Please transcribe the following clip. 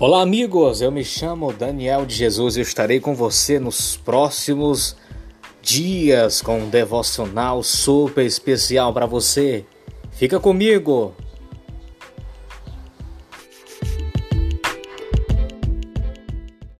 Olá, amigos. Eu me chamo Daniel de Jesus e estarei com você nos próximos dias com um devocional super especial para você. Fica comigo.